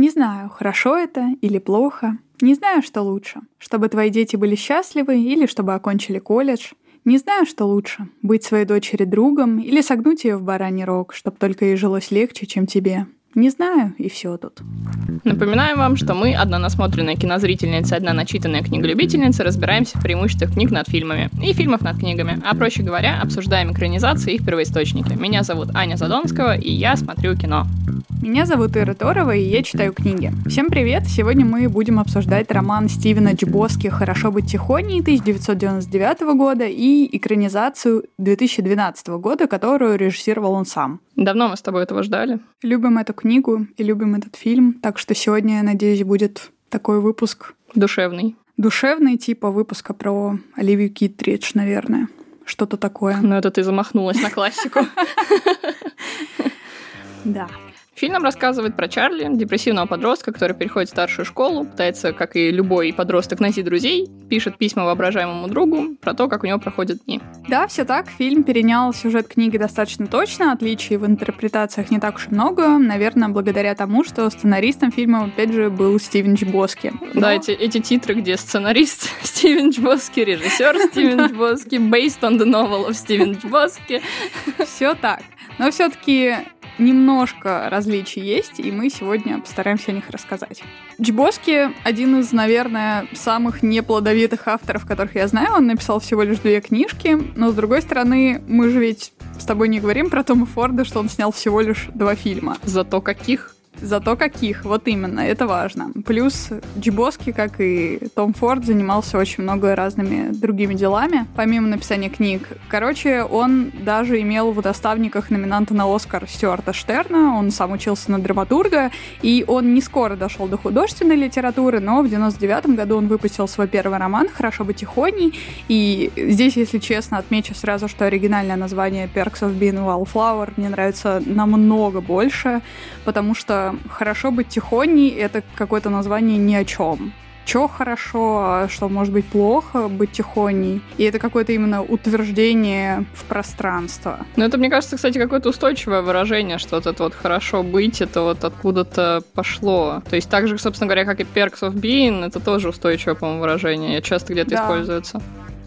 Не знаю, хорошо это или плохо. Не знаю, что лучше. Чтобы твои дети были счастливы или чтобы окончили колледж. Не знаю, что лучше. Быть своей дочери другом или согнуть ее в бараний рог, чтобы только ей жилось легче, чем тебе. Не знаю, и все тут. Напоминаем вам, что мы, одна насмотренная кинозрительница, одна начитанная книголюбительница, разбираемся в преимуществах книг над фильмами и фильмов над книгами, а проще говоря, обсуждаем экранизации и их первоисточники. Меня зовут Аня Задонского, и я смотрю кино. Меня зовут Ира Торова, и я читаю книги. Всем привет! Сегодня мы будем обсуждать роман Стивена Джбоски «Хорошо быть тихоней» 1999 года и экранизацию 2012 года, которую режиссировал он сам. Давно мы с тобой этого ждали. Любим эту книгу и любим этот фильм, так что сегодня, я надеюсь, будет такой выпуск. Душевный. Душевный, типа выпуска про Оливию Китридж, наверное. Что-то такое. Ну, это ты замахнулась на классику. Да. Фильм нам рассказывает про Чарли, депрессивного подростка, который переходит в старшую школу, пытается, как и любой подросток, найти друзей, пишет письма воображаемому другу про то, как у него проходят дни. Да, все так. Фильм перенял сюжет книги достаточно точно, отличий в интерпретациях не так уж и много, наверное, благодаря тому, что сценаристом фильма, опять же, был Стивен Чбоски. Но... Да, эти, эти титры, где сценарист Стивен Чбоски, режиссер Стивен Чбоски, based on the novel of Стивен Чбоски. Все так. Но все-таки немножко различий есть, и мы сегодня постараемся о них рассказать. Джбоски один из, наверное, самых неплодовитых авторов, которых я знаю. Он написал всего лишь две книжки, но, с другой стороны, мы же ведь с тобой не говорим про Тома Форда, что он снял всего лишь два фильма. Зато каких? Зато каких, вот именно, это важно. Плюс Джибоски, как и Том Форд, занимался очень много разными другими делами, помимо написания книг. Короче, он даже имел в доставниках номинанта на Оскар Стюарта Штерна, он сам учился на драматурга, и он не скоро дошел до художественной литературы, но в 99 году он выпустил свой первый роман «Хорошо быть тихоней», и здесь, если честно, отмечу сразу, что оригинальное название «Perks of Being Wallflower» мне нравится намного больше, потому что хорошо быть тихоней — это какое-то название ни о чем что хорошо, а что может быть плохо, быть тихоней. И это какое-то именно утверждение в пространство. Ну, это, мне кажется, кстати, какое-то устойчивое выражение, что вот это вот хорошо быть, это вот откуда-то пошло. То есть так же, собственно говоря, как и perks of being, это тоже устойчивое, по-моему, выражение. Часто где-то да. используется.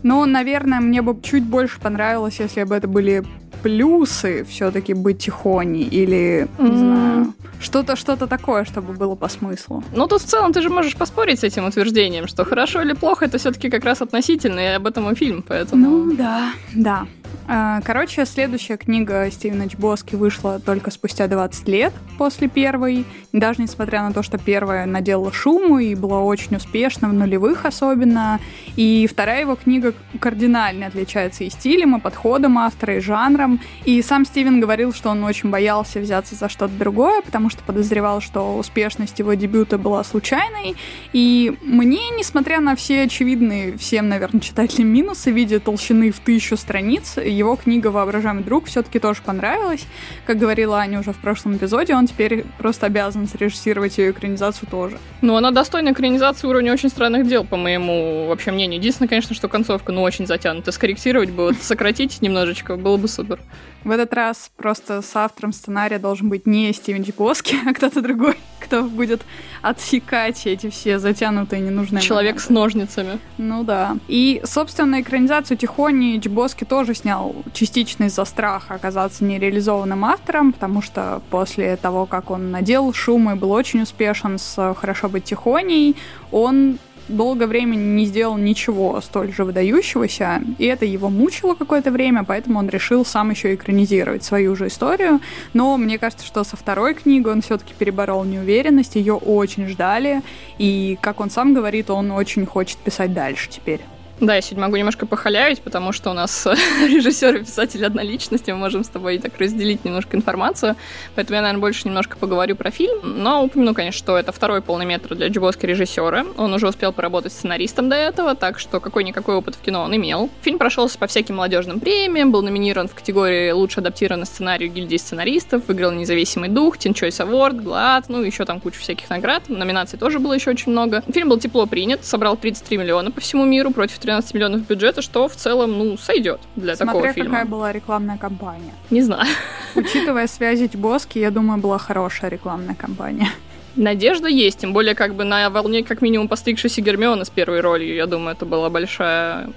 Ну, наверное, мне бы чуть больше понравилось, если бы это были плюсы все-таки быть тихоней или, mm. не знаю, что-то что-то такое, чтобы было по смыслу. Ну, тут в целом ты же можешь поспорить с этим утверждением, что хорошо или плохо, это все-таки как раз относительно, и об этом и фильм, поэтому... Ну, да, да. А, короче, следующая книга Стивена Чбоски вышла только спустя 20 лет после первой. Даже несмотря на то, что первая наделала шуму и была очень успешна, в нулевых особенно. И вторая его книга кардинально отличается и стилем, и подходом автора, и жанром. И сам Стивен говорил, что он очень боялся взяться за что-то другое, потому что подозревал, что успешность его дебюта была случайной. И мне, несмотря на все очевидные всем, наверное, читателям минусы в виде толщины в тысячу страниц, его книга «Воображаемый друг» все-таки тоже понравилась. Как говорила Аня уже в прошлом эпизоде, он теперь просто обязан срежиссировать ее экранизацию тоже. Ну, она достойна экранизации уровня «Очень странных дел», по моему вообще мнению. Единственное, конечно, что концовка, ну, очень затянута. Скорректировать бы, вот сократить немножечко, было бы супер. В этот раз просто с автором сценария должен быть не Стивен Джиповский, а кто-то другой, кто будет отсекать эти все затянутые ненужные Человек моменты. с ножницами. Ну да. И, собственно, экранизацию Тихони Джибоски тоже снял частично из-за страха оказаться нереализованным автором, потому что после того, как он надел шум и был очень успешен с «Хорошо быть Тихоней», он долгое время не сделал ничего столь же выдающегося, и это его мучило какое-то время, поэтому он решил сам еще экранизировать свою же историю. Но мне кажется, что со второй книгой он все-таки переборол неуверенность, ее очень ждали, и, как он сам говорит, он очень хочет писать дальше теперь. Да, я сегодня могу немножко похалявить, потому что у нас режиссер и писатель одна личность, мы можем с тобой так разделить немножко информацию, поэтому я, наверное, больше немножко поговорю про фильм, но упомяну, конечно, что это второй полный метр для Джибоски режиссера, он уже успел поработать сценаристом до этого, так что какой-никакой опыт в кино он имел. Фильм прошелся по всяким молодежным премиям, был номинирован в категории «Лучше адаптированный сценарий гильдии сценаристов», выиграл «Независимый дух», «Teen Choice Award», «Глад», ну, еще там кучу всяких наград, номинаций тоже было еще очень много. Фильм был тепло принят, собрал 33 миллиона по всему миру против 13 миллионов бюджета, что в целом, ну, сойдет для Смотря такого фильма. какая была рекламная кампания. Не знаю. Учитывая связи Боски, я думаю, была хорошая рекламная кампания. Надежда есть, тем более как бы на волне как минимум постригшейся Гермиона с первой ролью. Я думаю, это была большая,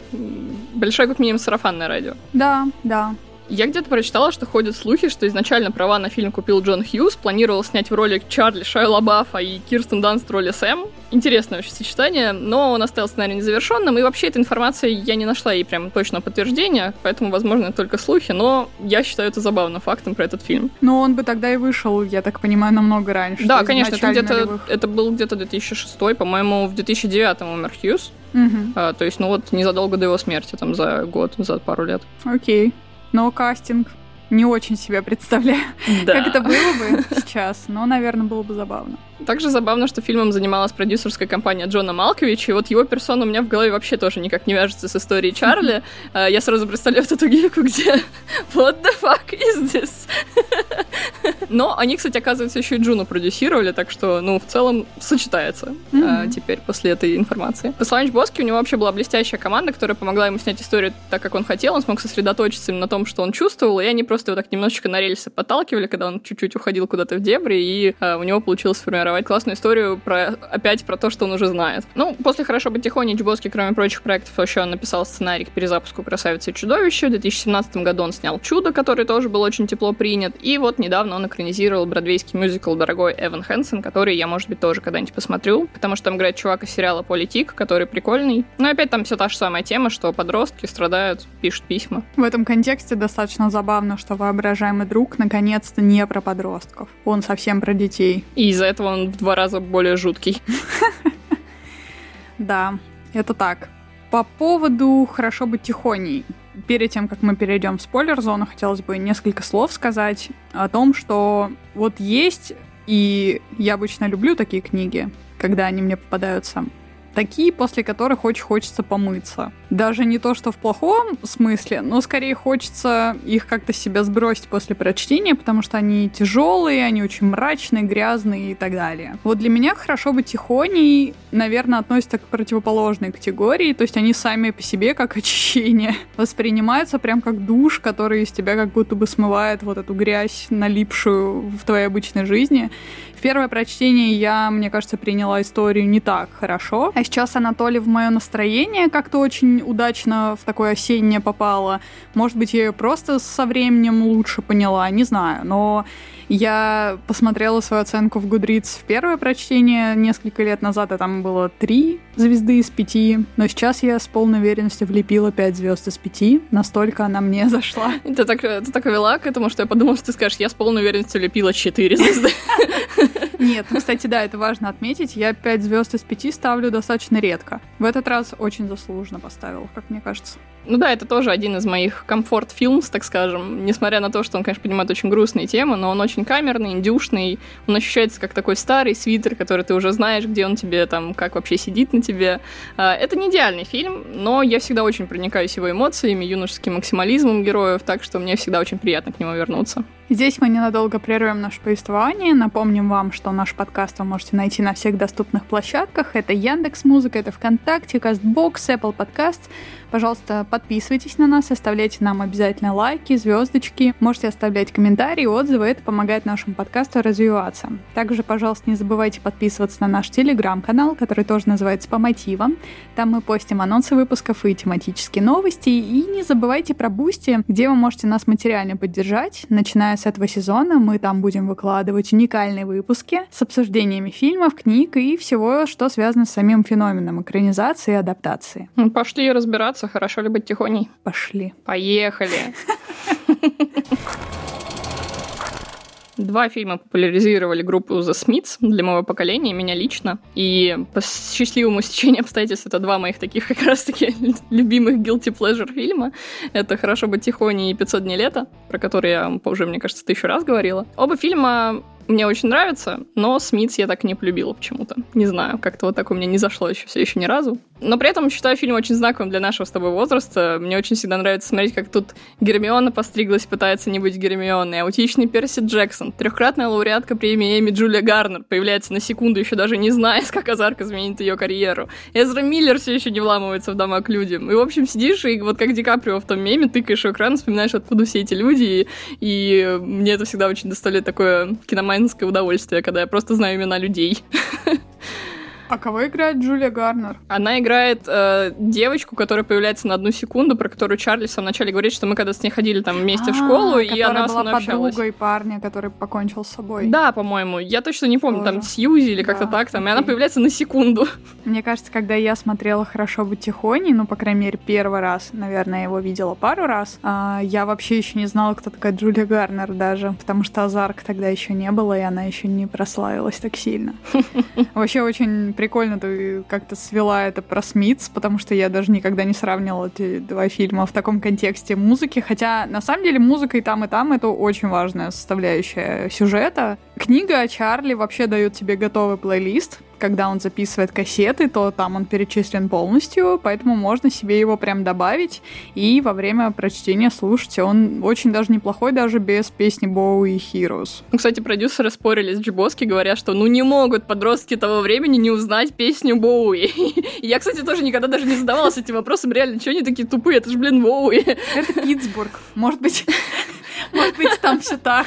большая как минимум сарафанное радио. Да, да. Я где-то прочитала, что ходят слухи, что изначально права на фильм купил Джон Хьюз, планировал снять в роли Чарли Шайла Лабафа и Кирстен Данст в роли Сэм. Интересное вообще сочетание, но он оставил сценарий незавершенным, и вообще эта информация я не нашла ей прям точно подтверждения, поэтому, возможно, это только слухи, но я считаю это забавным фактом про этот фильм. Но он бы тогда и вышел, я так понимаю, намного раньше. Да, конечно, это, где-то, это был где-то 2006, по-моему, в 2009 умер Хьюз. Угу. А, то есть, ну вот незадолго до его смерти, там за год, за пару лет. Окей но кастинг не очень себя представляю, да. как это было бы сейчас, но, наверное, было бы забавно. Также забавно, что фильмом занималась продюсерская компания Джона Малковича, и вот его персона у меня в голове вообще тоже никак не вяжется с историей Чарли. А, я сразу представляю эту гифку, где «What the fuck is this?» Но они, кстати, оказывается, еще и Джуну продюсировали, так что, ну, в целом сочетается mm-hmm. теперь после этой информации. По словам Боски, у него вообще была блестящая команда, которая помогла ему снять историю так, как он хотел. Он смог сосредоточиться именно на том, что он чувствовал, и они просто его так немножечко на рельсы подталкивали, когда он чуть-чуть уходил куда-то в дебри, и а, у него получилось сформировать классную историю про опять про то, что он уже знает. Ну, после «Хорошо быть тихоней» Боски, кроме прочих проектов, еще он написал сценарий к перезапуску «Красавицы и чудовища». В 2017 году он снял «Чудо», который тоже был очень тепло принят. И вот недавно он экранизировал бродвейский мюзикл «Дорогой Эван Хэнсон», который я, может быть, тоже когда-нибудь посмотрю, потому что там играет чувак из сериала «Политик», который прикольный. Но опять там все та же самая тема, что подростки страдают, пишут письма. В этом контексте достаточно забавно, что воображаемый друг наконец-то не про подростков. Он совсем про детей. И из-за этого он в два раза более жуткий. Да, это так. По поводу «Хорошо быть тихоней» перед тем, как мы перейдем в спойлер-зону, хотелось бы несколько слов сказать о том, что вот есть, и я обычно люблю такие книги, когда они мне попадаются, такие, после которых очень хочется помыться. Даже не то, что в плохом смысле, но скорее хочется их как-то себя сбросить после прочтения, потому что они тяжелые, они очень мрачные, грязные и так далее. Вот для меня хорошо быть тихоней, наверное, относится к противоположной категории, то есть они сами по себе как очищение воспринимаются прям как душ, который из тебя как будто бы смывает вот эту грязь, налипшую в твоей обычной жизни. В первое прочтение я, мне кажется, приняла историю не так хорошо, а сейчас Анатолий в мое настроение как-то очень удачно в такое осеннее попала. Может быть, я ее просто со временем лучше поняла, не знаю. Но я посмотрела свою оценку в Goodreads в первое прочтение несколько лет назад, и там было три звезды из пяти, но сейчас я с полной уверенностью влепила пять звезд из пяти, настолько она мне зашла. Ты так, ты так вела к этому, что я подумала, что ты скажешь, я с полной уверенностью лепила четыре звезды. Нет, ну, кстати, да, это важно отметить. Я пять звезд из пяти ставлю достаточно редко. В этот раз очень заслуженно поставил, как мне кажется. Ну да, это тоже один из моих комфорт-фильмс, так скажем. Несмотря на то, что он, конечно, понимает очень грустные темы, но он очень камерный, индюшный. Он ощущается как такой старый свитер, который ты уже знаешь, где он тебе там, как вообще сидит на тебе. А, это не идеальный фильм, но я всегда очень проникаюсь его эмоциями, юношеским максимализмом героев, так что мне всегда очень приятно к нему вернуться. Здесь мы ненадолго прервем наше повествование. Напомним вам, что наш подкаст вы можете найти на всех доступных площадках. Это Яндекс Музыка, это ВКонтакте, Castbox, Apple Podcast. Пожалуйста, подписывайтесь на нас, оставляйте нам обязательно лайки, звездочки. Можете оставлять комментарии, отзывы. Это помогает нашему подкасту развиваться. Также, пожалуйста, не забывайте подписываться на наш телеграм-канал, который тоже называется «По мотивам». Там мы постим анонсы выпусков и тематические новости. И не забывайте про Boosty, где вы можете нас материально поддержать. Начиная с этого сезона мы там будем выкладывать уникальные выпуски с обсуждениями фильмов, книг и всего, что связано с самим феноменом экранизации и адаптации. Ну, пошли разбираться разбираться, хорошо ли быть тихоней. Пошли. Поехали. Два фильма популяризировали группу The Smiths для моего поколения, меня лично. И по счастливому стечению обстоятельств это два моих таких как раз-таки любимых guilty pleasure фильма. Это «Хорошо быть тихоней» и «500 дней лета», про которые я уже, мне кажется, тысячу раз говорила. Оба фильма мне очень нравятся, но Смитс я так не полюбила почему-то. Не знаю, как-то вот так у меня не зашло еще все еще ни разу. Но при этом считаю фильм очень знаковым для нашего с тобой возраста. Мне очень всегда нравится смотреть, как тут Гермиона постриглась, пытается не быть Гермионой. Аутичный Перси Джексон, трехкратная лауреатка премии Эми Джулия Гарнер, появляется на секунду, еще даже не зная, как Азарк изменит ее карьеру. Эзра Миллер все еще не вламывается в дома к людям. И, в общем, сидишь и вот как Ди Каприо в том меме, тыкаешь в экран, вспоминаешь, откуда все эти люди. И, и мне это всегда очень доставляет такое киномания дофамайнское удовольствие, когда я просто знаю имена людей. А кого играет Джулия Гарнер? Она играет э, девочку, которая появляется на одну секунду, про которую Чарли в самом начале говорит, что мы когда с ней ходили там вместе а, в школу, и она была подругой парня, который покончил с собой. Да, по-моему. Я точно не помню, Тоже. там Сьюзи или как-то так, там, и она появляется на секунду. Мне кажется, когда я смотрела «Хорошо быть тихоней», ну, по крайней мере, первый раз, наверное, его видела пару раз, а, я вообще еще не знала, кто такая Джулия Гарнер даже, потому что Азарк тогда еще не было, и она еще не прославилась так сильно. Вообще очень прикольно ты как-то свела это про Смитс, потому что я даже никогда не сравнивала эти два фильма в таком контексте музыки, хотя на самом деле музыка и там, и там это очень важная составляющая сюжета. Книга Чарли вообще дает тебе готовый плейлист, когда он записывает кассеты, то там он перечислен полностью, поэтому можно себе его прям добавить и во время прочтения слушать. Он очень даже неплохой, даже без песни Боуи Heroes. Ну, кстати, продюсеры спорили с Джибоски, говоря, что ну не могут подростки того времени не узнать песню Боуи. Я, кстати, тоже никогда даже не задавалась этим вопросом, реально, что они такие тупые, это же, блин, Боуи. Это Питтсбург. Может быть, может быть, там все так.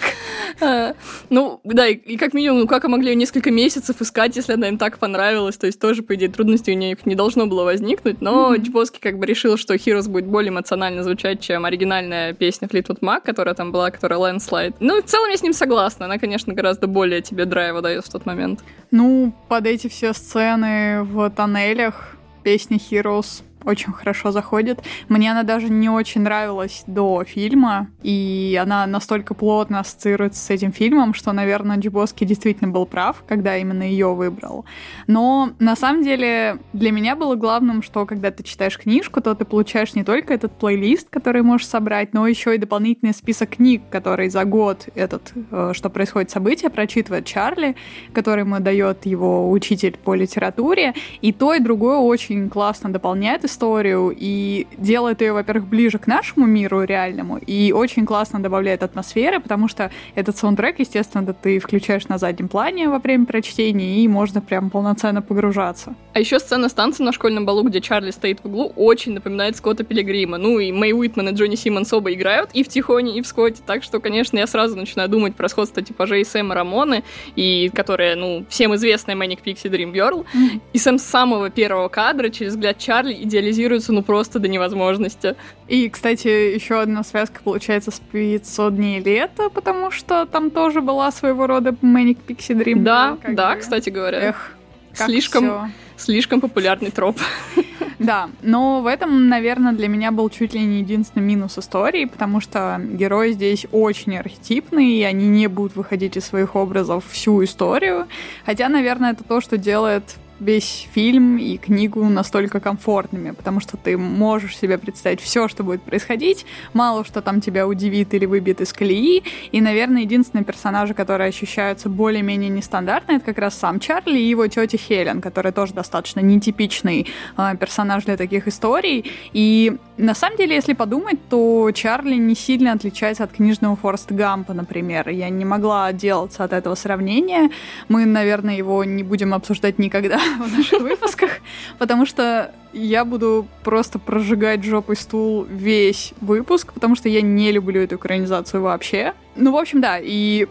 Ну, да, и как минимум, ну как могли ее несколько месяцев искать, если она им так понравилась? То есть тоже, по идее, трудностей у них не должно было возникнуть, но Чбоски как бы решил, что Heroes будет более эмоционально звучать, чем оригинальная песня Fleetwood Mac, которая там была, которая Landslide. Ну, в целом я с ним согласна, она, конечно, гораздо более тебе драйва дает в тот момент. Ну, под эти все сцены в тоннелях песни Heroes очень хорошо заходит. Мне она даже не очень нравилась до фильма, и она настолько плотно ассоциируется с этим фильмом, что, наверное, Джибоски действительно был прав, когда именно ее выбрал. Но на самом деле для меня было главным, что когда ты читаешь книжку, то ты получаешь не только этот плейлист, который можешь собрать, но еще и дополнительный список книг, который за год этот, э, что происходит событие, прочитывает Чарли, который ему дает его учитель по литературе, и то и другое очень классно дополняет историю и делает ее, во-первых, ближе к нашему миру реальному и очень классно добавляет атмосферы, потому что этот саундтрек, естественно, да, ты включаешь на заднем плане во время прочтения и можно прям полноценно погружаться. А еще сцена станции на школьном балу, где Чарли стоит в углу, очень напоминает Скотта Пилигрима. Ну и Мэй Уитман и Джонни Симмонс оба играют и в Тихоне, и в Скотте, так что, конечно, я сразу начинаю думать про сходство типажей Сэма Рамоны, и которая, ну, всем известная Manic Pixie Dream Girl, mm-hmm. и сам с самого первого кадра через взгляд Чарли идеализируется, ну, просто до невозможности. И, кстати, еще одна связка получается с 500 дней лета, потому что там тоже была своего рода Manic Pixie Dream. Да, да, бы. кстати говоря. Эх, слишком, всё. слишком популярный троп. Да, но в этом, наверное, для меня был чуть ли не единственный минус истории, потому что герои здесь очень архетипные, и они не будут выходить из своих образов всю историю. Хотя, наверное, это то, что делает весь фильм и книгу настолько комфортными, потому что ты можешь себе представить все, что будет происходить, мало что там тебя удивит или выбьет из колеи, и, наверное, единственные персонажи, которые ощущаются более-менее нестандартно, это как раз сам Чарли и его тетя Хелен, которая тоже достаточно нетипичный э, персонаж для таких историй, и на самом деле, если подумать, то Чарли не сильно отличается от книжного Форест Гампа, например. Я не могла отделаться от этого сравнения. Мы, наверное, его не будем обсуждать никогда в наших выпусках, потому что я буду просто прожигать жопой стул весь выпуск, потому что я не люблю эту экранизацию вообще. Ну, в общем, да, и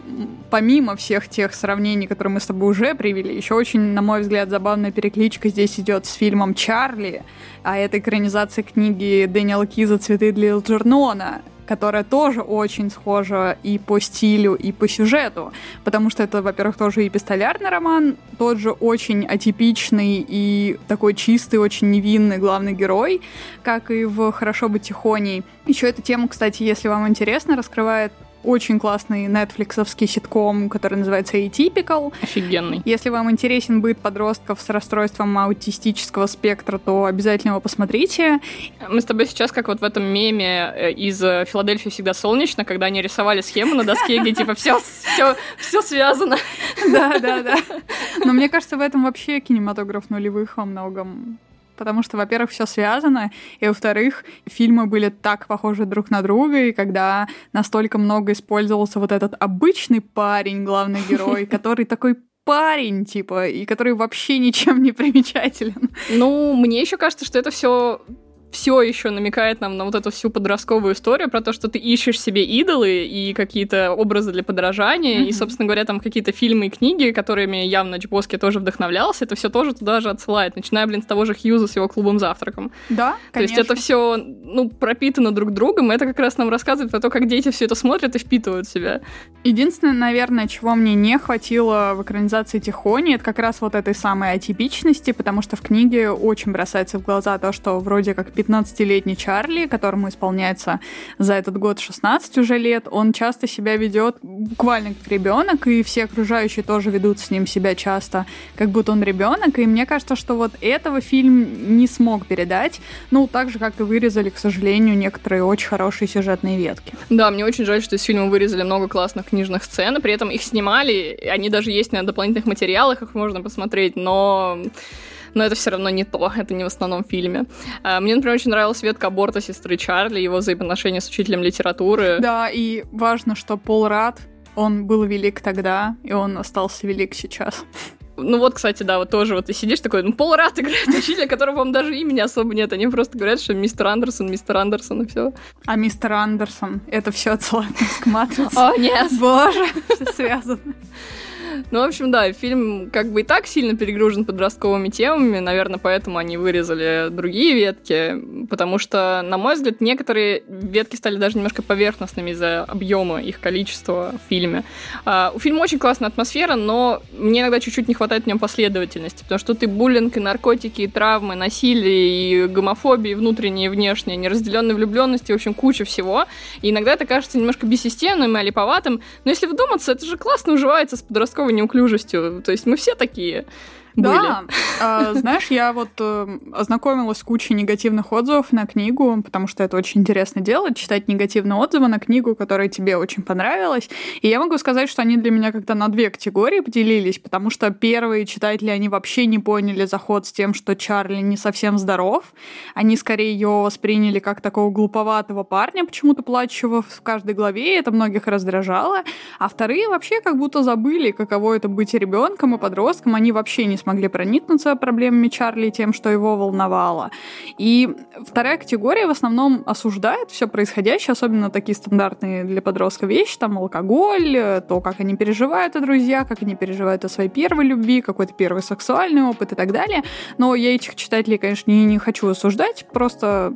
помимо всех тех сравнений, которые мы с тобой уже привели, еще очень, на мой взгляд, забавная перекличка здесь идет с фильмом «Чарли», а это экранизация книги Дэниела Киза «Цветы для Элджернона», которая тоже очень схожа и по стилю, и по сюжету, потому что это, во-первых, тоже и пистолярный роман, тот же очень атипичный и такой чистый, очень невинный главный герой, как и в «Хорошо быть тихоней». Еще эта тема, кстати, если вам интересно, раскрывает очень классный нетфликсовский ситком, который называется Atypical. Офигенный. Если вам интересен быт подростков с расстройством аутистического спектра, то обязательно его посмотрите. Мы с тобой сейчас, как вот в этом меме э, из э, Филадельфии всегда солнечно, когда они рисовали схему на доске, где типа все, все, все связано. Да, да, да. Но мне кажется, в этом вообще кинематограф нулевых во многом потому что, во-первых, все связано, и, во-вторых, фильмы были так похожи друг на друга, и когда настолько много использовался вот этот обычный парень, главный герой, который такой парень, типа, и который вообще ничем не примечателен. Ну, мне еще кажется, что это все все еще намекает нам на вот эту всю подростковую историю про то, что ты ищешь себе идолы и какие-то образы для подражания, mm-hmm. и, собственно говоря, там какие-то фильмы и книги, которыми явно Чбоски тоже вдохновлялся, это все тоже туда же отсылает, начиная, блин, с того же Хьюза с его клубом завтраком. Да, конечно. То есть это все, ну, пропитано друг другом, и это как раз нам рассказывает про то, как дети все это смотрят и впитывают в себя. Единственное, наверное, чего мне не хватило в экранизации Тихони, это как раз вот этой самой атипичности, потому что в книге очень бросается в глаза то, что вроде как 15-летний Чарли, которому исполняется за этот год 16 уже лет, он часто себя ведет буквально как ребенок, и все окружающие тоже ведут с ним себя часто, как будто он ребенок. И мне кажется, что вот этого фильм не смог передать. Ну, так же, как и вырезали, к сожалению, некоторые очень хорошие сюжетные ветки. Да, мне очень жаль, что из фильма вырезали много классных книжных сцен, при этом их снимали, они даже есть на дополнительных материалах, их можно посмотреть, но но это все равно не то, это не в основном фильме. А, мне, например, очень нравилась ветка аборта сестры Чарли, его взаимоотношения с учителем литературы. Да, и важно, что Пол Рад, он был велик тогда, и он остался велик сейчас. Ну вот, кстати, да, вот тоже вот ты сидишь такой, ну, Пол Рад играет учителя, которого вам даже имени особо нет. Они просто говорят, что мистер Андерсон, мистер Андерсон и все. А мистер Андерсон, это все отсылает к матрице. О, нет. Боже, все связано. Ну, в общем, да, фильм как бы и так сильно перегружен подростковыми темами, наверное, поэтому они вырезали другие ветки, потому что, на мой взгляд, некоторые ветки стали даже немножко поверхностными из-за объема их количества в фильме. А, у фильма очень классная атмосфера, но мне иногда чуть-чуть не хватает в нем последовательности, потому что ты буллинг, и наркотики, и травмы, насилие, и гомофобия, и внутренние, и внешние, неразделенные влюбленности, в общем, куча всего. И иногда это кажется немножко бессистемным и олиповатым, но если вдуматься, это же классно уживается с подростковым подростковой неуклюжестью. То есть мы все такие были. Да, а, знаешь, я вот э, ознакомилась с кучей негативных отзывов на книгу, потому что это очень интересно делать, читать негативные отзывы на книгу, которая тебе очень понравилась. И я могу сказать, что они для меня как-то на две категории поделились, потому что первые читатели, они вообще не поняли заход с тем, что Чарли не совсем здоров. Они скорее ее восприняли как такого глуповатого парня, почему-то плачущего в каждой главе, и это многих раздражало. А вторые вообще как будто забыли, каково это быть ребенком и подростком. Они вообще не смогли проникнуться проблемами Чарли тем, что его волновало. И вторая категория в основном осуждает все происходящее, особенно такие стандартные для подростка вещи, там алкоголь, то, как они переживают о друзьях, как они переживают о своей первой любви, какой-то первый сексуальный опыт и так далее. Но я этих читателей, конечно, не, не хочу осуждать, просто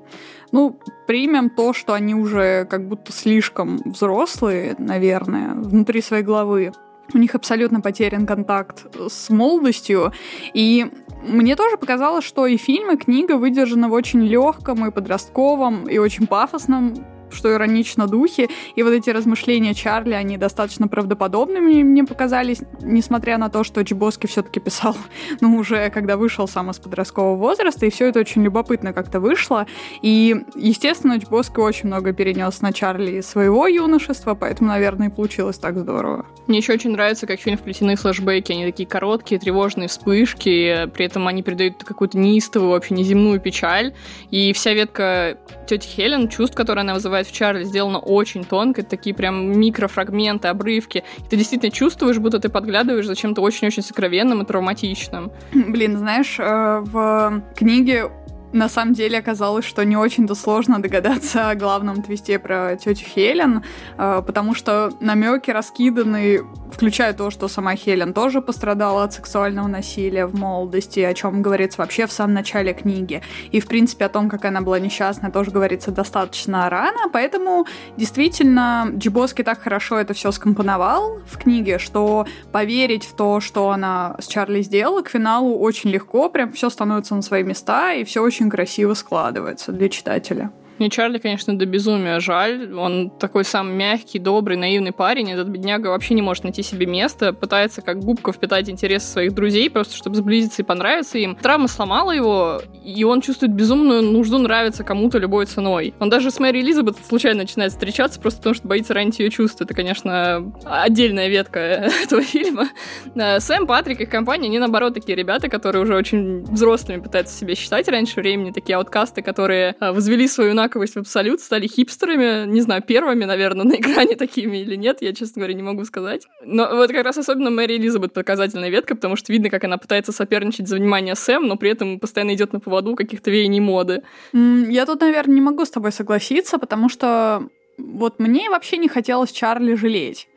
ну, примем то, что они уже как будто слишком взрослые, наверное, внутри своей головы у них абсолютно потерян контакт с молодостью. И мне тоже показалось, что и фильм, и книга выдержаны в очень легком и подростковом, и очень пафосном что иронично духе. И вот эти размышления Чарли, они достаточно правдоподобными мне показались, несмотря на то, что Чебоски все-таки писал, ну, уже когда вышел сам из подросткового возраста, и все это очень любопытно как-то вышло. И, естественно, Чебоски очень много перенес на Чарли своего юношества, поэтому, наверное, и получилось так здорово. Мне еще очень нравится, как фильм вплетены флешбеки. Они такие короткие, тревожные вспышки, при этом они передают какую-то неистовую, вообще неземную печаль. И вся ветка тети Хелен, чувств, которые она вызывает в Чарли сделано очень тонко, такие прям микрофрагменты, обрывки. И ты действительно чувствуешь, будто ты подглядываешь за чем-то очень-очень сокровенным и травматичным. Блин, знаешь, э, в книге на самом деле оказалось, что не очень-то сложно догадаться о главном твисте про тетю Хелен, э, потому что намеки раскиданы, включая то, что сама Хелен тоже пострадала от сексуального насилия в молодости, о чем говорится вообще в самом начале книги. И, в принципе, о том, как она была несчастна, тоже говорится достаточно рано, поэтому действительно Джибоски так хорошо это все скомпоновал в книге, что поверить в то, что она с Чарли сделала, к финалу очень легко, прям все становится на свои места, и все очень очень красиво складывается для читателя. Мне Чарли, конечно, до безумия жаль. Он такой сам мягкий, добрый, наивный парень. Этот бедняга вообще не может найти себе место. Пытается как губка впитать интересы своих друзей, просто чтобы сблизиться и понравиться им. Травма сломала его, и он чувствует безумную нужду нравиться кому-то любой ценой. Он даже с Мэри Элизабет случайно начинает встречаться, просто потому что боится ранить ее чувства. Это, конечно, отдельная ветка этого фильма. Э, Сэм, Патрик, их компания, они, наоборот, такие ребята, которые уже очень взрослыми пытаются себя считать раньше времени, такие ауткасты, которые э, возвели свою одинаковость в абсолют, стали хипстерами, не знаю, первыми, наверное, на экране такими или нет, я, честно говоря, не могу сказать. Но вот как раз особенно Мэри Элизабет показательная ветка, потому что видно, как она пытается соперничать за внимание Сэм, но при этом постоянно идет на поводу каких-то веяний моды. Я тут, наверное, не могу с тобой согласиться, потому что вот мне вообще не хотелось Чарли жалеть.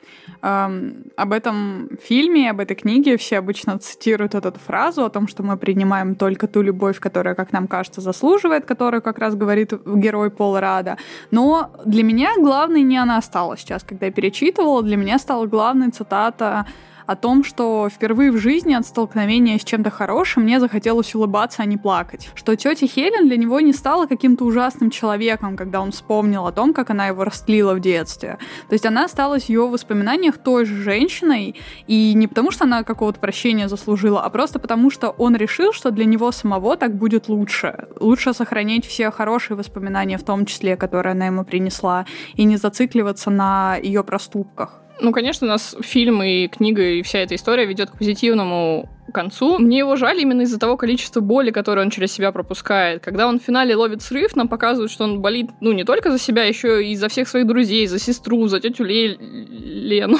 Эм, об этом фильме, об этой книге все обычно цитируют эту фразу о том, что мы принимаем только ту любовь, которая, как нам кажется, заслуживает, которую как раз говорит герой Пол Рада. Но для меня главной не она стала сейчас, когда я перечитывала, для меня стала главной цитата о том, что впервые в жизни от столкновения с чем-то хорошим мне захотелось улыбаться, а не плакать. Что тетя Хелен для него не стала каким-то ужасным человеком, когда он вспомнил о том, как она его растлила в детстве. То есть она осталась в его воспоминаниях той же женщиной, и не потому, что она какого-то прощения заслужила, а просто потому, что он решил, что для него самого так будет лучше. Лучше сохранить все хорошие воспоминания, в том числе, которые она ему принесла, и не зацикливаться на ее проступках. Ну, конечно, у нас фильм и книга, и вся эта история ведет к позитивному концу. Мне его жаль именно из-за того количества боли, которое он через себя пропускает. Когда он в финале ловит срыв, нам показывают, что он болит, ну, не только за себя, еще и за всех своих друзей, за сестру, за тетю Ле... Лену.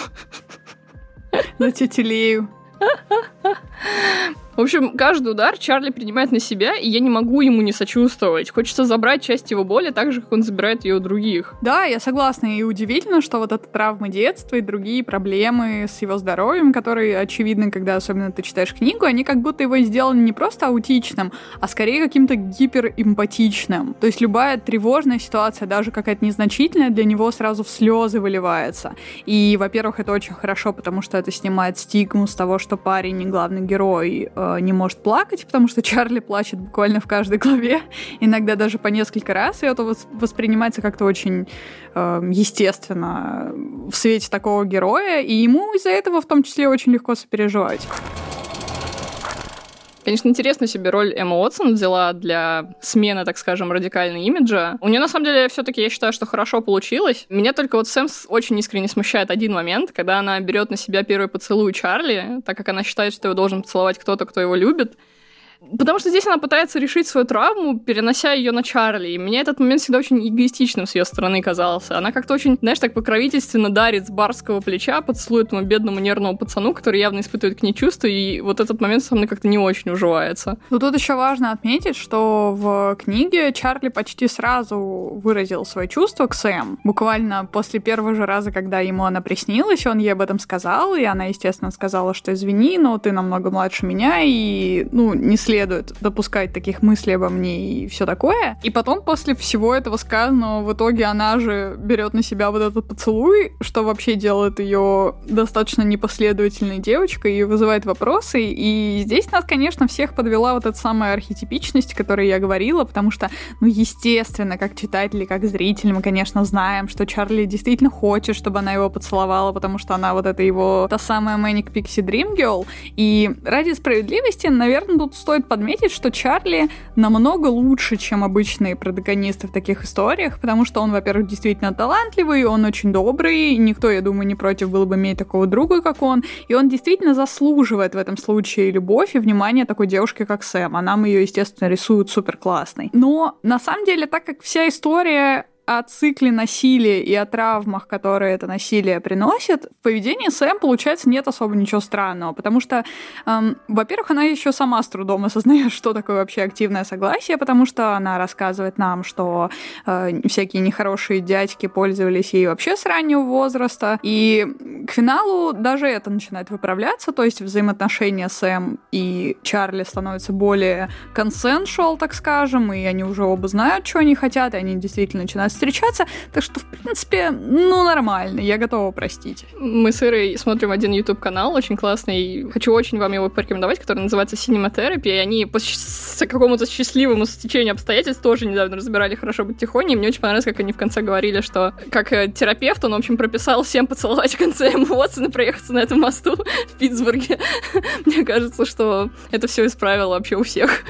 За тетю Лею. В общем, каждый удар Чарли принимает на себя, и я не могу ему не сочувствовать. Хочется забрать часть его боли так же, как он забирает ее у других. Да, я согласна. И удивительно, что вот эта травма детства и другие проблемы с его здоровьем, которые очевидны, когда особенно ты читаешь книгу, они как будто его сделаны не просто аутичным, а скорее каким-то гиперэмпатичным. То есть любая тревожная ситуация, даже какая-то незначительная, для него сразу в слезы выливается. И, во-первых, это очень хорошо, потому что это снимает стигму с того, что парень не главный герой э, не может плакать, потому что Чарли плачет буквально в каждой главе, иногда даже по несколько раз, и это воспринимается как-то очень э, естественно в свете такого героя, и ему из-за этого в том числе очень легко сопереживать. Конечно, интересно себе роль Эмма Уотсон взяла для смены, так скажем, радикальной имиджа. У нее, на самом деле, все таки я считаю, что хорошо получилось. Меня только вот Сэм очень искренне смущает один момент, когда она берет на себя первый поцелуй Чарли, так как она считает, что его должен поцеловать кто-то, кто его любит. Потому что здесь она пытается решить свою травму, перенося ее на Чарли. И мне этот момент всегда очень эгоистичным с ее стороны казался. Она как-то очень, знаешь, так покровительственно дарит с барского плеча, поцелует этому бедному нервному пацану, который явно испытывает к ней чувства, и вот этот момент со мной как-то не очень уживается. Ну тут еще важно отметить, что в книге Чарли почти сразу выразил свои чувства к Сэм. Буквально после первого же раза, когда ему она приснилась, он ей об этом сказал, и она, естественно, сказала, что извини, но ты намного младше меня, и, ну, не следует допускать таких мыслей обо мне и все такое. И потом, после всего этого сказанного, в итоге она же берет на себя вот этот поцелуй, что вообще делает ее достаточно непоследовательной девочкой и вызывает вопросы. И здесь нас, конечно, всех подвела вот эта самая архетипичность, о которой я говорила, потому что, ну, естественно, как читатели, как зрители, мы, конечно, знаем, что Чарли действительно хочет, чтобы она его поцеловала, потому что она вот это его та самая Manic Pixie Dream Girl. И ради справедливости, наверное, тут стоит стоит подметить, что Чарли намного лучше, чем обычные протагонисты в таких историях, потому что он, во-первых, действительно талантливый, он очень добрый, никто, я думаю, не против был бы иметь такого друга, как он, и он действительно заслуживает в этом случае любовь и внимание такой девушки, как Сэм, а нам ее, естественно, рисуют супер классной. Но на самом деле, так как вся история о цикле насилия и о травмах, которые это насилие приносит, в поведении Сэм, получается, нет особо ничего странного, потому что, эм, во-первых, она еще сама с трудом осознает, что такое вообще активное согласие, потому что она рассказывает нам, что э, всякие нехорошие дядьки пользовались ей вообще с раннего возраста, и к финалу даже это начинает выправляться, то есть взаимоотношения Сэм и Чарли становятся более consensual, так скажем, и они уже оба знают, что они хотят, и они действительно начинают встречаться, так что, в принципе, ну, нормально, я готова простить. Мы с Ирой смотрим один YouTube-канал, очень классный, хочу очень вам его порекомендовать, который называется Therapy, и они по какому-то счастливому стечению обстоятельств тоже недавно разбирали «Хорошо быть тихоней», и мне очень понравилось, как они в конце говорили, что как э, терапевт он, в общем, прописал всем поцеловать в конце эмоций и проехаться на этом мосту в Питтсбурге. Мне кажется, что это все исправило вообще у всех.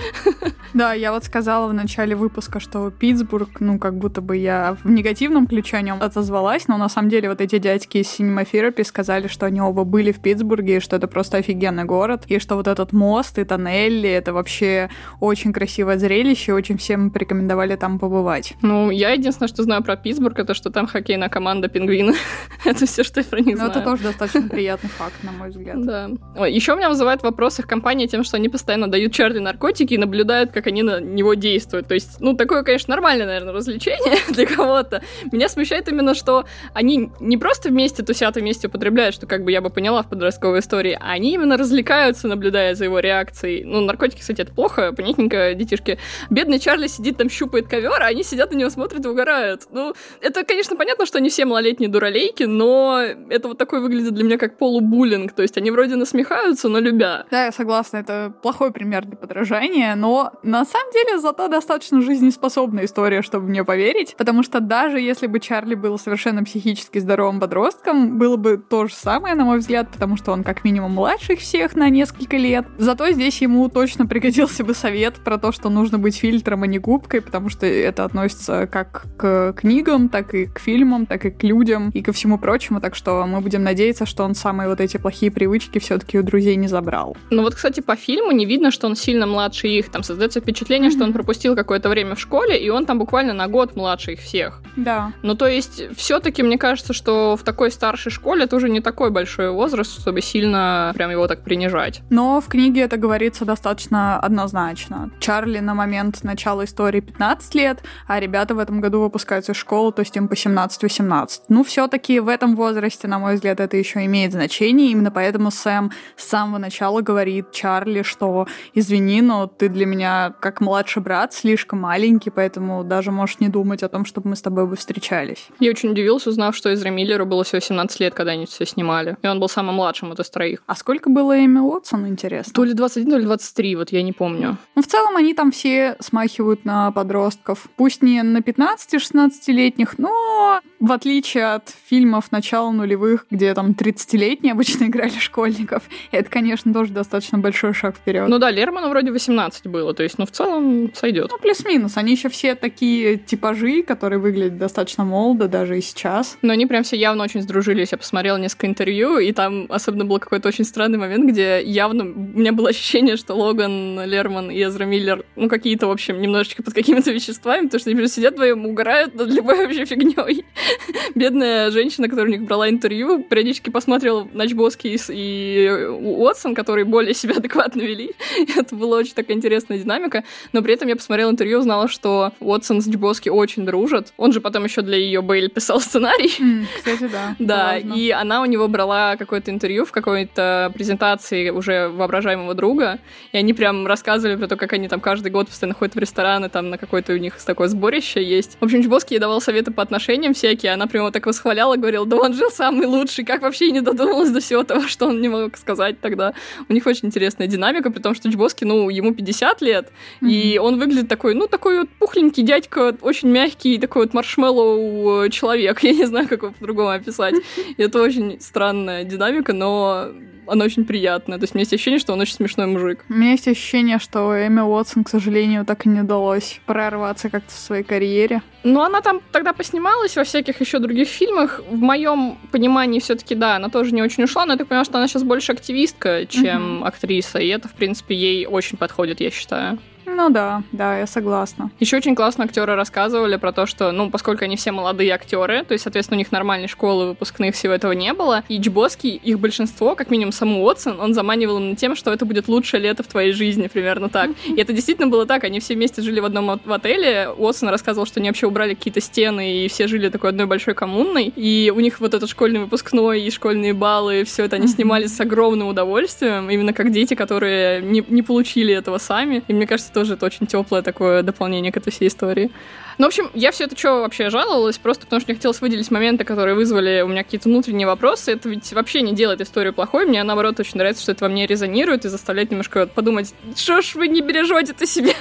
Да, я вот сказала в начале выпуска, что Питтсбург, ну, как будто бы я в негативном ключе о нем отозвалась, но на самом деле вот эти дядьки из Therapy сказали, что они оба были в Питтсбурге, и что это просто офигенный город, и что вот этот мост и тоннели, это вообще очень красивое зрелище, очень всем порекомендовали там побывать. Ну, я единственное, что знаю про Питтсбург, это что там хоккейная команда пингвины. это все, что я про них знаю. Ну, это тоже достаточно приятный факт, на мой взгляд. Да. Еще меня вызывает вопрос их компании тем, что они постоянно дают Чарли наркотики и наблюдают, как они на него действуют. То есть, ну, такое, конечно, нормальное, наверное, развлечение для кого-то. Меня смущает именно, что они не просто вместе тусят, вместе употребляют, что как бы я бы поняла в подростковой истории, а они именно развлекаются, наблюдая за его реакцией. Ну, наркотики, кстати, это плохо, понятненько, детишки. Бедный Чарли сидит там, щупает ковер, а они сидят на него смотрят и угорают. Ну, это, конечно, понятно, что они все малолетние дуралейки, но это вот такой выглядит для меня как полубуллинг. То есть они вроде насмехаются, но любя. Да, я согласна, это плохой пример для подражания, но на самом деле зато достаточно жизнеспособная история, чтобы мне поверить, потому что даже если бы Чарли был совершенно психически здоровым подростком, было бы то же самое, на мой взгляд, потому что он как минимум младше их всех на несколько лет. Зато здесь ему точно пригодился бы совет про то, что нужно быть фильтром, а не губкой, потому что это относится как к книгам, так и к фильмам, так и к людям и ко всему прочему, так что мы будем надеяться, что он самые вот эти плохие привычки все-таки у друзей не забрал. Ну вот, кстати, по фильму не видно, что он сильно младше их. Там создается впечатление, mm-hmm. что он пропустил какое-то время в школе, и он там буквально на год младше их всех. Да. Ну то есть все-таки мне кажется, что в такой старшей школе это уже не такой большой возраст, чтобы сильно прям его так принижать. Но в книге это говорится достаточно однозначно. Чарли на момент начала истории 15 лет, а ребята в этом году выпускаются из школы, то есть им по 17-18. Ну, все-таки в этом возрасте, на мой взгляд, это еще имеет значение. Именно поэтому Сэм с самого начала говорит Чарли, что извини, но ты для меня как младший брат слишком маленький, поэтому даже можешь не думать о том, чтобы мы с тобой бы встречались. Я очень удивился, узнав, что Эзра Миллеру было всего 17 лет, когда они все снимали. И он был самым младшим из троих. А сколько было Эми Уотсон, интересно? То ли 21, то ли 23, вот я не помню. Ну, в целом они там все смахивают на подростков. Пусть не на 15-16-летних, но в отличие от фильмов начала нулевых, где там 30-летние обычно играли школьников, это, конечно, тоже достаточно большой шаг вперед. Ну да, Лерману вроде 18 было, то есть, ну, в целом сойдет. Ну, плюс-минус. Они еще все такие типажи, которые выглядят достаточно молодо даже и сейчас. Но они прям все явно очень сдружились. Я посмотрела несколько интервью, и там особенно был какой-то очень странный момент, где явно у меня было ощущение, что Логан, Лерман и Эзра Миллер, ну, какие-то, в общем, немножечко под какими-то веществами, потому что они просто сидят вдвоем, угорают над любой вообще фигней. Бедная женщина, которая у них брала интервью, периодически посмотрела на Чбоски и Уотсон, которые более себя адекватно вели. Это была очень такая интересная динамика. Но при этом я посмотрела интервью, узнала, что Уотсон с Чбоски очень дружат. Он же потом еще для ее Бейль писал сценарий. Mm, кстати, да. Да, и она у него брала какое-то интервью в какой-то презентации уже воображаемого друга, и они прям рассказывали про то, как они там каждый год постоянно ходят в рестораны, там на какое-то у них такое сборище есть. В общем, Чбоски ей давал советы по отношениям всякие, она прямо так восхваляла, говорила, да он жил самый лучший, как вообще не додумалась до всего того, что он не мог сказать тогда. У них очень интересная динамика, при том, что Чбоски, ну, ему 50 лет, mm-hmm. и он выглядит такой, ну, такой вот пухленький дядька, очень мягкий, такой вот маршмеллоу человек, я не знаю, как его по-другому описать. И это очень странная динамика, но она очень приятная. То есть у меня есть ощущение, что он очень смешной мужик. У меня есть ощущение, что Эми Уотсон, к сожалению, так и не удалось прорваться как-то в своей карьере. Ну, она там тогда поснималась во всяких еще других фильмах. В моем понимании все-таки, да, она тоже не очень ушла, но я так понимаю, что она сейчас больше активистка, чем uh-huh. актриса, и это, в принципе, ей очень подходит, я считаю. Ну да, да, я согласна. Еще очень классно актеры рассказывали про то, что, ну, поскольку они все молодые актеры, то есть, соответственно, у них нормальной школы выпускных всего этого не было, и Джбоски, их большинство, как минимум саму Уотсон, он заманивал на тем, что это будет лучшее лето в твоей жизни, примерно так. И это действительно было так, они все вместе жили в одном в отеле, Уотсон рассказывал, что они вообще убрали какие-то стены, и все жили такой одной большой коммунной, и у них вот этот школьный выпускной и школьные баллы, все это они снимали с огромным удовольствием, именно как дети, которые не, не получили этого сами. И мне кажется, тоже это очень теплое такое дополнение к этой всей истории. Ну, в общем, я все это что вообще жаловалась, просто потому что мне хотелось выделить моменты, которые вызвали у меня какие-то внутренние вопросы. Это ведь вообще не делает историю плохой. Мне, наоборот, очень нравится, что это во мне резонирует и заставляет немножко подумать, что ж вы не бережете-то себя,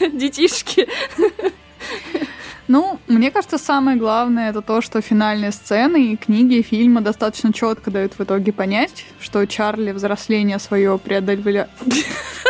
детишки. Ну, мне кажется, самое главное это то, что финальные сцены и книги, и фильмы достаточно четко дают в итоге понять, что Чарли взросление свое преодолевали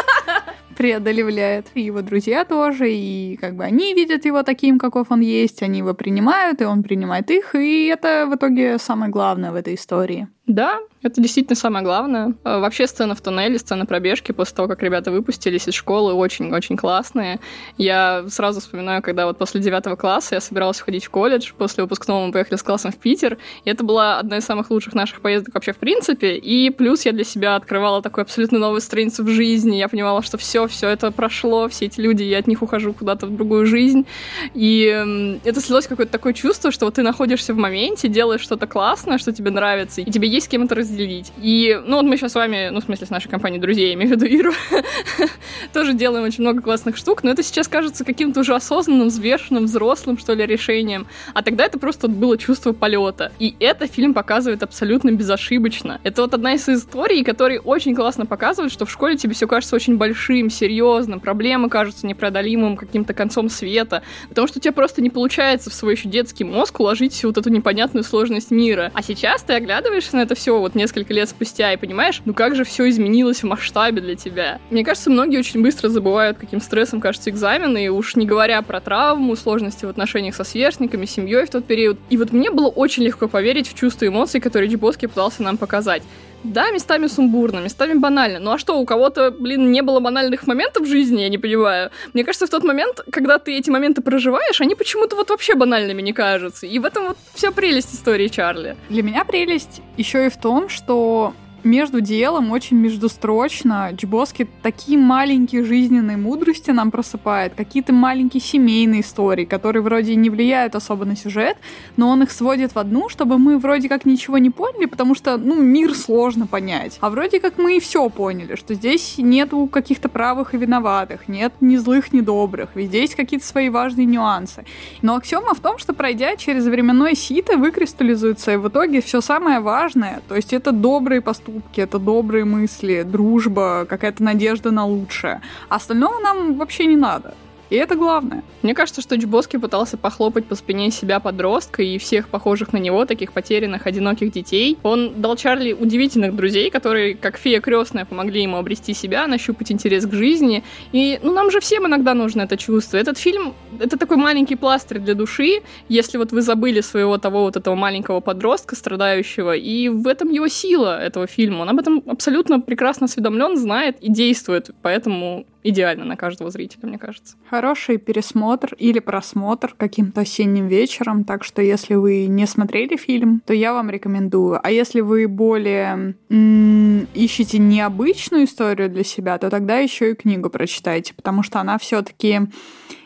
преодолевает. И его друзья тоже, и как бы они видят его таким, каков он есть, они его принимают, и он принимает их, и это в итоге самое главное в этой истории. Да, это действительно самое главное. А, вообще сцена в туннеле, сцена пробежки после того, как ребята выпустились из школы, очень-очень классные. Я сразу вспоминаю, когда вот после девятого класса я собиралась ходить в колледж, после выпускного мы поехали с классом в Питер, и это была одна из самых лучших наших поездок вообще в принципе, и плюс я для себя открывала такую абсолютно новую страницу в жизни, я понимала, что все, все это прошло, все эти люди, я от них ухожу куда-то в другую жизнь, и это слилось какое-то такое чувство, что вот ты находишься в моменте, делаешь что-то классное, что тебе нравится, и тебе есть с кем это разделить. И, ну, вот мы сейчас с вами, ну, в смысле, с нашей компанией друзей, я имею в виду Иру, тоже делаем очень много классных штук, но это сейчас кажется каким-то уже осознанным, взвешенным, взрослым, что ли, решением. А тогда это просто было чувство полета. И это фильм показывает абсолютно безошибочно. Это вот одна из историй, которые очень классно показывают, что в школе тебе все кажется очень большим, серьезным, проблемы кажутся непреодолимым каким-то концом света, потому что у тебя просто не получается в свой еще детский мозг уложить всю вот эту непонятную сложность мира. А сейчас ты оглядываешься на это все вот несколько лет спустя и понимаешь, ну как же все изменилось в масштабе для тебя. Мне кажется, многие очень быстро забывают, каким стрессом кажутся экзамены, и уж не говоря про травму, сложности в отношениях со сверстниками, семьей в тот период. И вот мне было очень легко поверить в чувства и эмоции, которые Джибоски пытался нам показать. Да, местами сумбурно, местами банально. Ну а что, у кого-то, блин, не было банальных моментов в жизни, я не понимаю. Мне кажется, в тот момент, когда ты эти моменты проживаешь, они почему-то вот вообще банальными не кажутся. И в этом вот вся прелесть истории Чарли. Для меня прелесть еще и в том, что между делом, очень междустрочно. Джбоски такие маленькие жизненные мудрости нам просыпает, какие-то маленькие семейные истории, которые вроде не влияют особо на сюжет, но он их сводит в одну, чтобы мы вроде как ничего не поняли, потому что, ну, мир сложно понять. А вроде как мы и все поняли, что здесь нету каких-то правых и виноватых, нет ни злых, ни добрых, везде есть какие-то свои важные нюансы. Но аксиома в том, что пройдя через временное сито, выкристаллизуется и в итоге все самое важное, то есть это добрые поступки, поступки, это добрые мысли, дружба, какая-то надежда на лучшее. А остального нам вообще не надо. И это главное. Мне кажется, что Чбоски пытался похлопать по спине себя подростка и всех похожих на него, таких потерянных, одиноких детей. Он дал Чарли удивительных друзей, которые, как фея крестная, помогли ему обрести себя, нащупать интерес к жизни. И, ну, нам же всем иногда нужно это чувство. Этот фильм — это такой маленький пластырь для души, если вот вы забыли своего того вот этого маленького подростка, страдающего, и в этом его сила этого фильма. Он об этом абсолютно прекрасно осведомлен, знает и действует, поэтому идеально на каждого зрителя, мне кажется. Хороший пересмотр или просмотр каким-то осенним вечером, так что если вы не смотрели фильм, то я вам рекомендую. А если вы более м- ищете необычную историю для себя, то тогда еще и книгу прочитайте, потому что она все-таки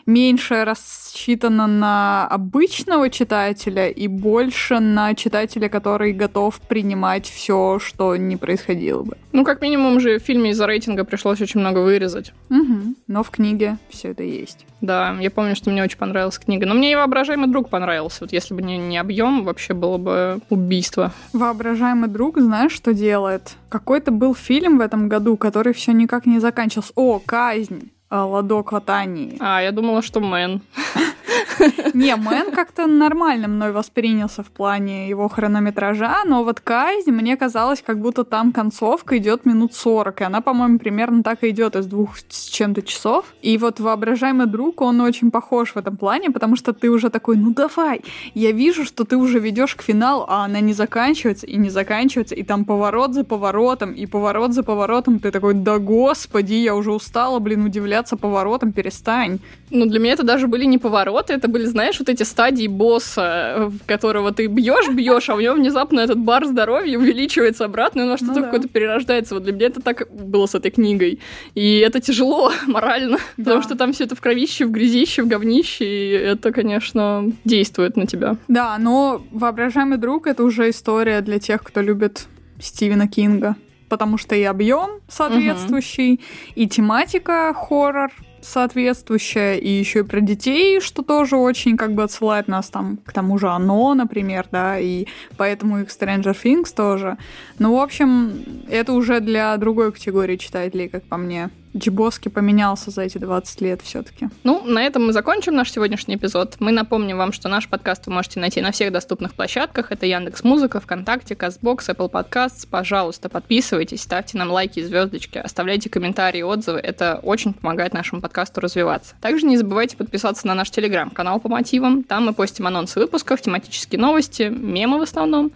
меньше рассчитана на обычного читателя и больше на читателя, который готов принимать все, что не происходило бы. Ну, как минимум же в фильме из-за рейтинга пришлось очень много вырезать. Угу. Но в книге все это есть. Да, я помню, что мне очень понравилась книга. Но мне и воображаемый друг понравился. Вот если бы не, не объем, вообще было бы убийство. Воображаемый друг, знаешь, что делает? Какой-то был фильм в этом году, который все никак не заканчивался. О, казнь. А, Ладо Кватании. А, я думала, что Men. Не, Men как-то нормально мной воспринялся в плане его хронометража, но вот казнь, мне казалось, как будто там концовка идет минут 40, и она, по-моему, примерно так и идет из двух с чем-то часов. И вот воображаемый друг, он очень похож в этом плане, потому что ты уже такой, ну давай, я вижу, что ты уже ведешь к финалу, а она не заканчивается и не заканчивается, и там поворот за поворотом, и поворот за поворотом, ты такой, да господи, я уже устала, блин, удивляться поворотом, перестань. Ну, для меня это даже были не повороты, это были, знаешь, вот эти стадии босса, в которого ты бьешь, бьешь, а у него внезапно этот бар здоровья увеличивается обратно, и он во что-то ну, да. какое-то перерождается. Вот для меня это так было с этой книгой. И это тяжело морально, да. потому что там все это в кровище, в грязище, в говнище, и это, конечно, действует на тебя. Да, но воображаемый друг это уже история для тех, кто любит Стивена Кинга потому что и объем соответствующий, угу. и тематика хоррор соответствующая, и еще и про детей, что тоже очень как бы отсылает нас там к тому же оно, например, да, и поэтому их Stranger Things тоже. Ну, в общем, это уже для другой категории читателей, как по мне. Джибоски поменялся за эти 20 лет все-таки. Ну, на этом мы закончим наш сегодняшний эпизод. Мы напомним вам, что наш подкаст вы можете найти на всех доступных площадках. Это Яндекс Музыка, ВКонтакте, Казбокс, Apple Podcasts. Пожалуйста, подписывайтесь, ставьте нам лайки и звездочки, оставляйте комментарии и отзывы. Это очень помогает нашему подкасту развиваться. Также не забывайте подписаться на наш телеграм-канал по мотивам. Там мы постим анонсы выпусков, тематические новости, мемы в основном.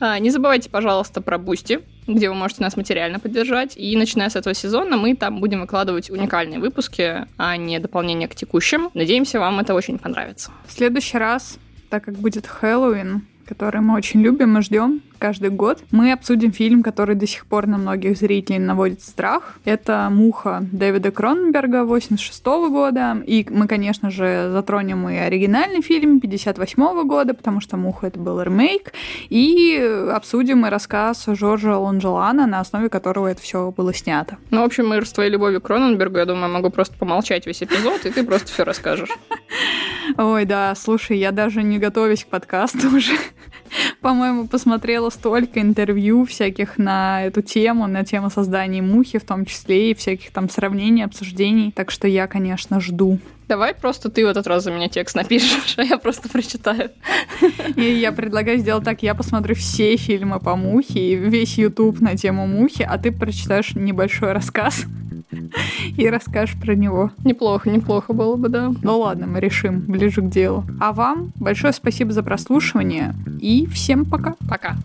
А, не забывайте, пожалуйста, про Boosty где вы можете нас материально поддержать. И начиная с этого сезона мы там будем выкладывать уникальные выпуски, а не дополнение к текущим. Надеемся, вам это очень понравится. В следующий раз, так как будет Хэллоуин, который мы очень любим и ждем, каждый год. Мы обсудим фильм, который до сих пор на многих зрителей наводит страх. Это «Муха» Дэвида Кроненберга 86 года. И мы, конечно же, затронем и оригинальный фильм 58 года, потому что «Муха» — это был ремейк. И обсудим и рассказ Жоржа Лонжелана, на основе которого это все было снято. Ну, в общем, мы с твоей любовью к Кроненбергу, я думаю, могу просто помолчать весь эпизод, и ты просто все расскажешь. Ой, да, слушай, я даже не готовюсь к подкасту уже. По-моему, посмотрела столько интервью всяких на эту тему, на тему создания мухи в том числе, и всяких там сравнений, обсуждений. Так что я, конечно, жду. Давай просто ты в этот раз за меня текст напишешь, а я просто прочитаю. И я предлагаю сделать так, я посмотрю все фильмы по мухе и весь YouTube на тему мухи, а ты прочитаешь небольшой рассказ и расскажешь про него. Неплохо, неплохо было бы, да. Ну ладно, мы решим ближе к делу. А вам большое спасибо за прослушивание и всем пока. Пока.